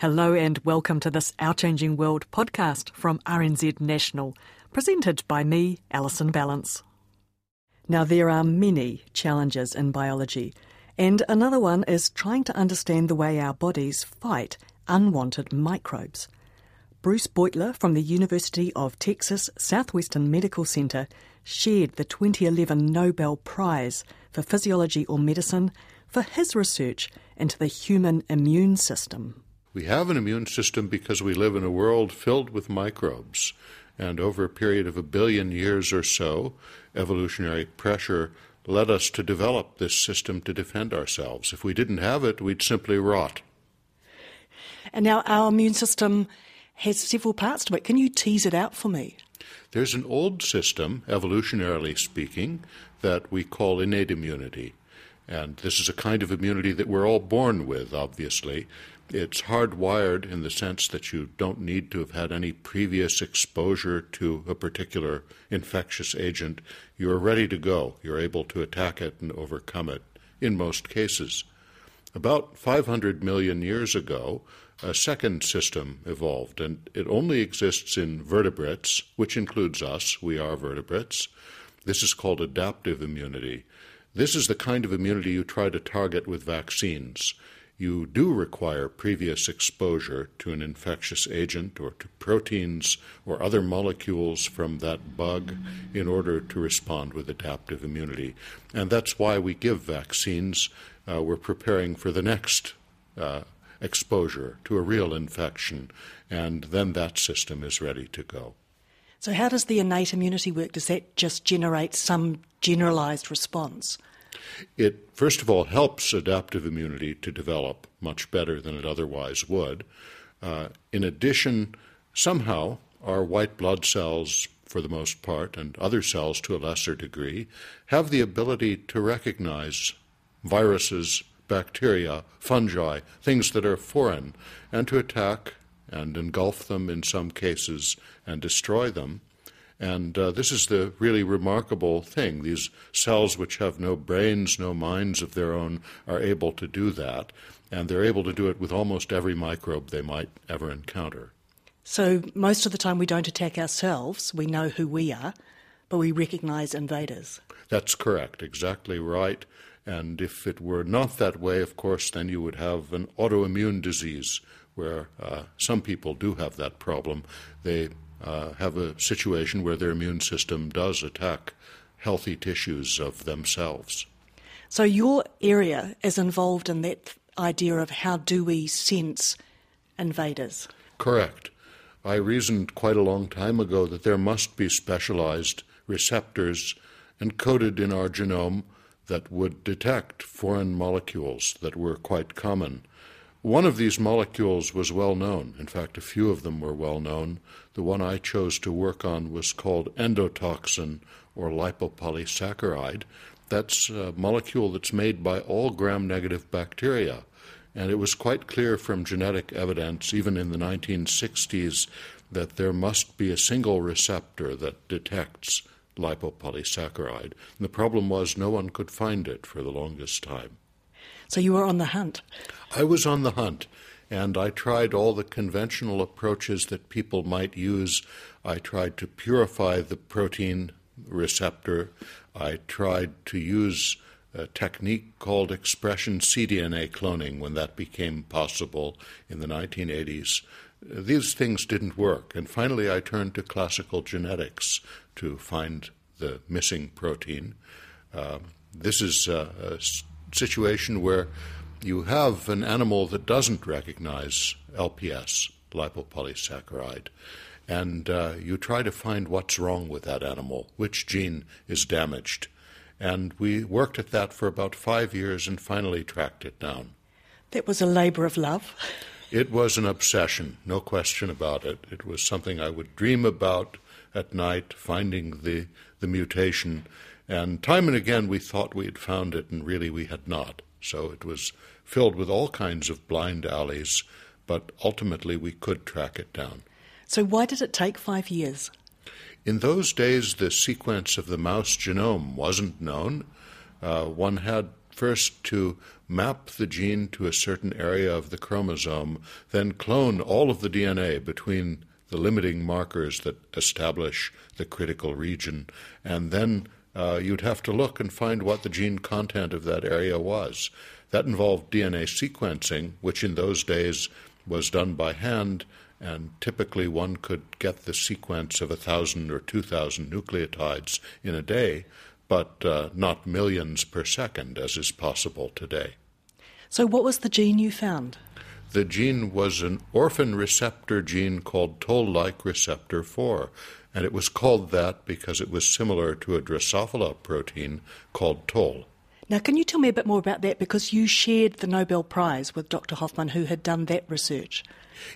Hello and welcome to this Our Changing World podcast from RNZ National, presented by me, Alison Ballance. Now, there are many challenges in biology, and another one is trying to understand the way our bodies fight unwanted microbes. Bruce Beutler from the University of Texas Southwestern Medical Center shared the 2011 Nobel Prize for Physiology or Medicine for his research into the human immune system. We have an immune system because we live in a world filled with microbes. And over a period of a billion years or so, evolutionary pressure led us to develop this system to defend ourselves. If we didn't have it, we'd simply rot. And now our immune system has several parts to it. Can you tease it out for me? There's an old system, evolutionarily speaking, that we call innate immunity. And this is a kind of immunity that we're all born with, obviously. It's hardwired in the sense that you don't need to have had any previous exposure to a particular infectious agent. You're ready to go. You're able to attack it and overcome it in most cases. About 500 million years ago, a second system evolved, and it only exists in vertebrates, which includes us. We are vertebrates. This is called adaptive immunity. This is the kind of immunity you try to target with vaccines you do require previous exposure to an infectious agent or to proteins or other molecules from that bug in order to respond with adaptive immunity. And that's why we give vaccines. Uh, we're preparing for the next uh, exposure to a real infection, and then that system is ready to go. So, how does the innate immunity work? Does that just generate some generalized response? It, first of all, helps adaptive immunity to develop much better than it otherwise would. Uh, in addition, somehow, our white blood cells, for the most part, and other cells to a lesser degree, have the ability to recognize viruses, bacteria, fungi, things that are foreign, and to attack and engulf them in some cases and destroy them. And uh, this is the really remarkable thing. These cells, which have no brains, no minds of their own, are able to do that. And they're able to do it with almost every microbe they might ever encounter. So, most of the time, we don't attack ourselves. We know who we are, but we recognize invaders. That's correct, exactly right. And if it were not that way, of course, then you would have an autoimmune disease where uh, some people do have that problem. They uh, have a situation where their immune system does attack healthy tissues of themselves. So, your area is involved in that idea of how do we sense invaders? Correct. I reasoned quite a long time ago that there must be specialized receptors encoded in our genome that would detect foreign molecules that were quite common. One of these molecules was well known. In fact, a few of them were well known. The one I chose to work on was called endotoxin or lipopolysaccharide. That's a molecule that's made by all gram negative bacteria. And it was quite clear from genetic evidence, even in the 1960s, that there must be a single receptor that detects lipopolysaccharide. And the problem was no one could find it for the longest time. So you were on the hunt? I was on the hunt, and I tried all the conventional approaches that people might use. I tried to purify the protein receptor. I tried to use a technique called expression cDNA cloning when that became possible in the 1980s. These things didn't work, and finally I turned to classical genetics to find the missing protein. Uh, this is a, a situation where you have an animal that doesn't recognize LPS, lipopolysaccharide, and uh, you try to find what's wrong with that animal, which gene is damaged. And we worked at that for about five years and finally tracked it down. That was a labour of love. It was an obsession, no question about it. It was something I would dream about at night, finding the, the mutation. And time and again we thought we had found it, and really we had not. So it was filled with all kinds of blind alleys, but ultimately we could track it down. So, why did it take five years? In those days, the sequence of the mouse genome wasn't known. Uh, one had first to map the gene to a certain area of the chromosome, then clone all of the DNA between the limiting markers that establish the critical region, and then uh, you'd have to look and find what the gene content of that area was. That involved DNA sequencing, which in those days was done by hand, and typically one could get the sequence of a thousand or two thousand nucleotides in a day, but uh, not millions per second as is possible today. So, what was the gene you found? The gene was an orphan receptor gene called toll like receptor 4, and it was called that because it was similar to a Drosophila protein called toll. Now, can you tell me a bit more about that? Because you shared the Nobel Prize with Dr. Hoffmann, who had done that research.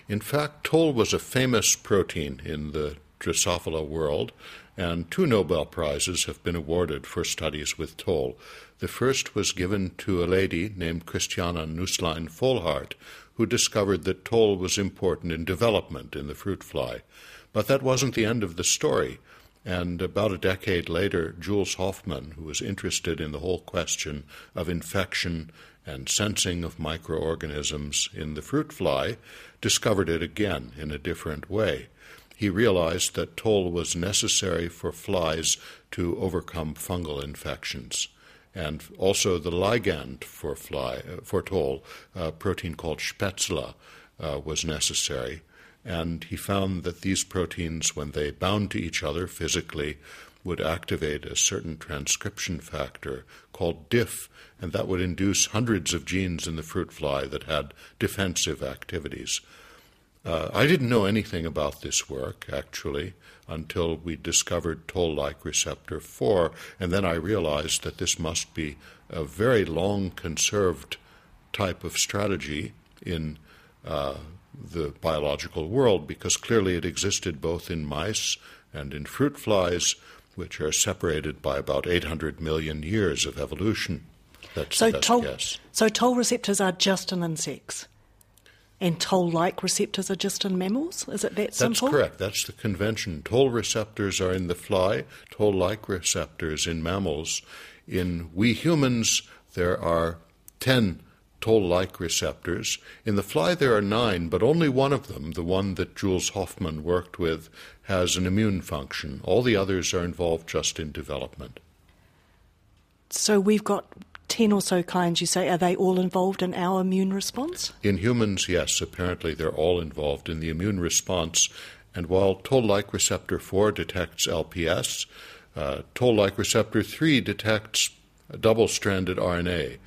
In fact, toll was a famous protein in the Drosophila world, and two Nobel Prizes have been awarded for studies with toll. The first was given to a lady named Christiane Nusslein-Volhard, who discovered that toll was important in development in the fruit fly. But that wasn't the end of the story. And about a decade later, Jules Hoffmann, who was interested in the whole question of infection and sensing of microorganisms in the fruit fly, discovered it again in a different way. He realized that toll was necessary for flies to overcome fungal infections. And also the ligand for fly for toll, a protein called Spätzle, uh, was necessary and he found that these proteins, when they bound to each other physically, would activate a certain transcription factor called DIF, and that would induce hundreds of genes in the fruit fly that had defensive activities. Uh, I didn't know anything about this work, actually, until we discovered toll like receptor 4, and then I realized that this must be a very long conserved type of strategy in uh, the biological world because clearly it existed both in mice and in fruit flies, which are separated by about 800 million years of evolution. That's so toll, guess. So toll receptors are just in insects, and toll-like receptors are just in mammals. Is it that That's simple? correct. That's the convention. Toll receptors are in the fly, toll like receptors in mammals. In we humans, there are 10 toll like receptors. In the fly, there are nine, but only one of them, the one that Jules Hoffmann worked with, has an immune function. All the others are involved just in development. So we've got ten or so kinds. You say, are they all involved in our immune response? In humans, yes, apparently they're all involved in the immune response. And while toll like receptor 4 detects LPS, uh, toll like receptor 3 detects double stranded RNA.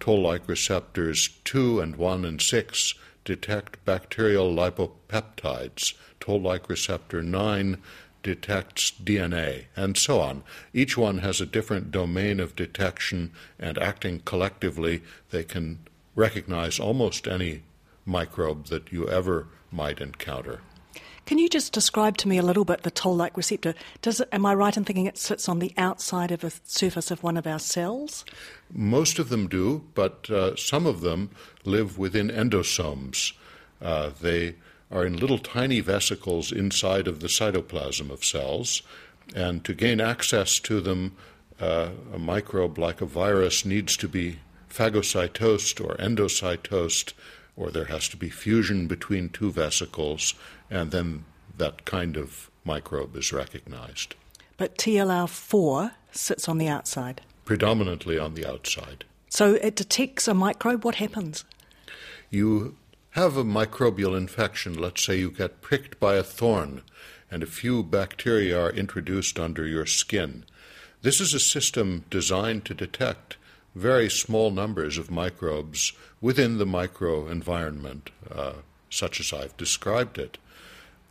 Toll like receptors 2 and 1 and 6 detect bacterial lipopeptides. Toll like receptor 9 detects DNA, and so on. Each one has a different domain of detection, and acting collectively, they can recognize almost any microbe that you ever might encounter. Can you just describe to me a little bit the toll-like receptor? Does it, am I right in thinking it sits on the outside of the surface of one of our cells? Most of them do, but uh, some of them live within endosomes. Uh, they are in little tiny vesicles inside of the cytoplasm of cells, and to gain access to them, uh, a microbe like a virus needs to be phagocytosed or endocytosed, or there has to be fusion between two vesicles, and then that kind of microbe is recognized, But TLR4 sits on the outside. predominantly on the outside. So it detects a microbe. What happens? You have a microbial infection, let's say you get pricked by a thorn, and a few bacteria are introduced under your skin. This is a system designed to detect very small numbers of microbes within the microenvironment, uh, such as I've described it.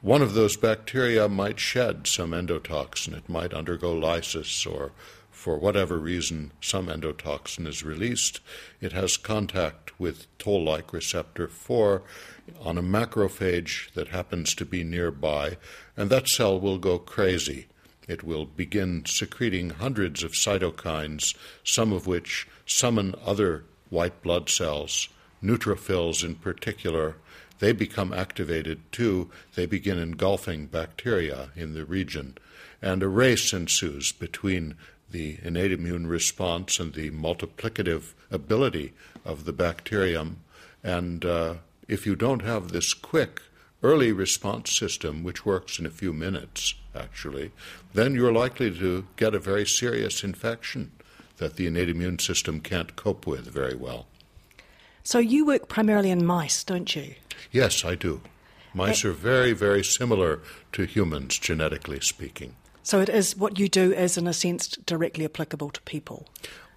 One of those bacteria might shed some endotoxin. It might undergo lysis or for whatever reason, some endotoxin is released. It has contact with toll like receptor 4 on a macrophage that happens to be nearby, and that cell will go crazy. It will begin secreting hundreds of cytokines, some of which summon other white blood cells, neutrophils in particular. They become activated too. They begin engulfing bacteria in the region. And a race ensues between the innate immune response and the multiplicative ability of the bacterium. And uh, if you don't have this quick early response system, which works in a few minutes, actually, then you're likely to get a very serious infection that the innate immune system can't cope with very well. So you work primarily in mice, don't you? Yes, I do. Mice eh, are very, very similar to humans, genetically speaking. So it is what you do is, in a sense, directly applicable to people.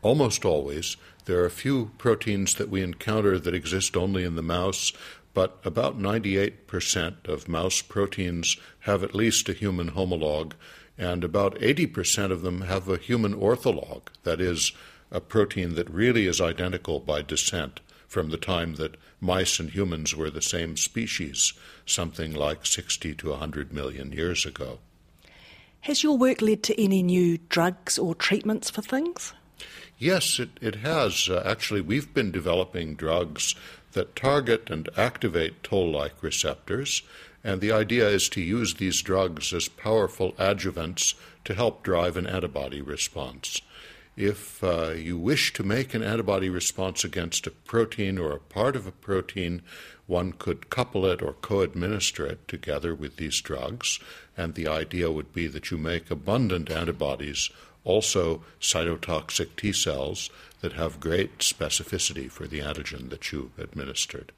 Almost always. There are a few proteins that we encounter that exist only in the mouse, but about 98% of mouse proteins have at least a human homologue, and about 80% of them have a human orthologue, that is, a protein that really is identical by descent from the time that mice and humans were the same species, something like 60 to 100 million years ago. Has your work led to any new drugs or treatments for things? Yes, it, it has. Uh, actually, we've been developing drugs that target and activate toll like receptors, and the idea is to use these drugs as powerful adjuvants to help drive an antibody response. If uh, you wish to make an antibody response against a protein or a part of a protein, one could couple it or co administer it together with these drugs, and the idea would be that you make abundant antibodies, also cytotoxic T cells, that have great specificity for the antigen that you administered.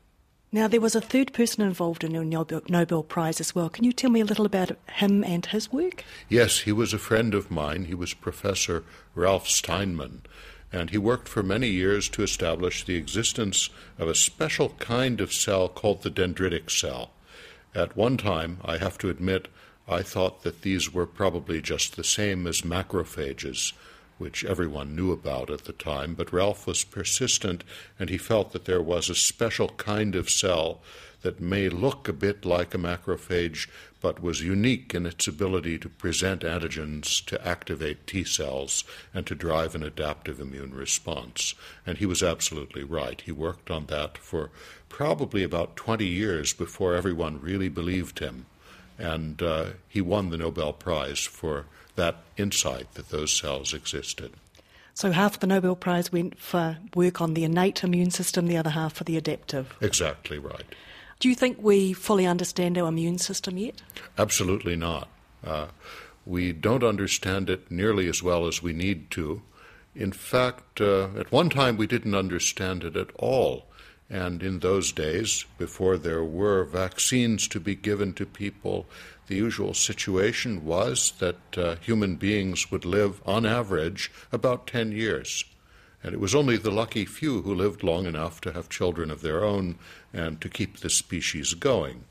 Now, there was a third person involved in your Nobel, Prize as well. Can you tell me a little about him and his work? Yes, he was a friend of mine. He was Professor Ralph Steinman, and he worked for many years to establish the existence of a special kind of cell called the dendritic cell. At one time, I have to admit, I thought that these were probably just the same as macrophages which everyone knew about at the time, but Ralph was persistent and he felt that there was a special kind of cell that may look a bit like a macrophage but was unique in its ability to present antigens to activate T cells and to drive an adaptive immune response. And he was absolutely right. He worked on that for probably about 20 years before everyone really believed him. And uh, he won the Nobel Prize for that insight that those cells existed. So half the Nobel Prize went for work on the innate immune system, the other half for the adaptive. Exactly right. Do you think we fully understand our immune system yet? Absolutely not. Uh, we don't understand it nearly as well as we need to. In fact, uh, at one time we didn't understand it at all. And in those days, before there were vaccines to be given to people, the usual situation was that uh, human beings would live, on average, about 10 years. And it was only the lucky few who lived long enough to have children of their own and to keep the species going.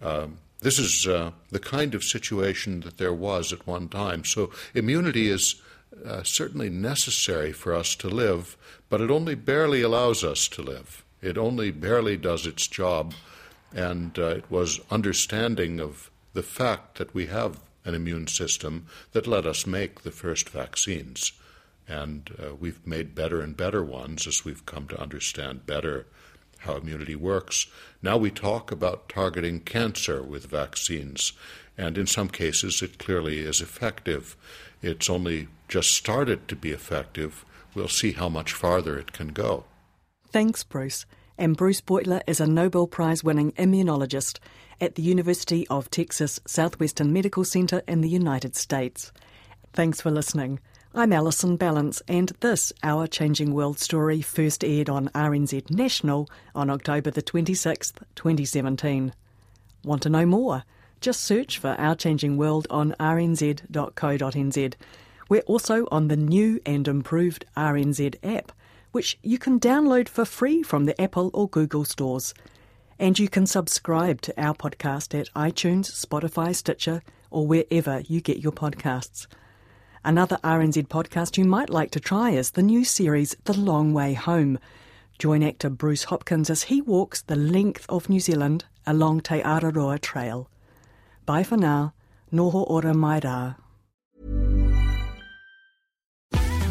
Um, this is uh, the kind of situation that there was at one time. So, immunity is uh, certainly necessary for us to live, but it only barely allows us to live. It only barely does its job. And uh, it was understanding of the fact that we have an immune system that let us make the first vaccines. And uh, we've made better and better ones as we've come to understand better how immunity works. Now we talk about targeting cancer with vaccines, and in some cases it clearly is effective. It's only just started to be effective. We'll see how much farther it can go. Thanks, Bruce. And Bruce Beutler is a Nobel Prize winning immunologist at the University of Texas Southwestern Medical Center in the United States. Thanks for listening. I'm Alison Ballance, and this Our Changing World story first aired on RNZ National on October the 26th, 2017. Want to know more? Just search for Our Changing World on rnz.co.nz. We're also on the new and improved RNZ app, which you can download for free from the Apple or Google stores. And you can subscribe to our podcast at iTunes, Spotify, Stitcher, or wherever you get your podcasts. Another RNZ podcast you might like to try is the new series The Long Way Home. Join actor Bruce Hopkins as he walks the length of New Zealand along Te Araroa Trail. Bye for now. Noho ora mai rā.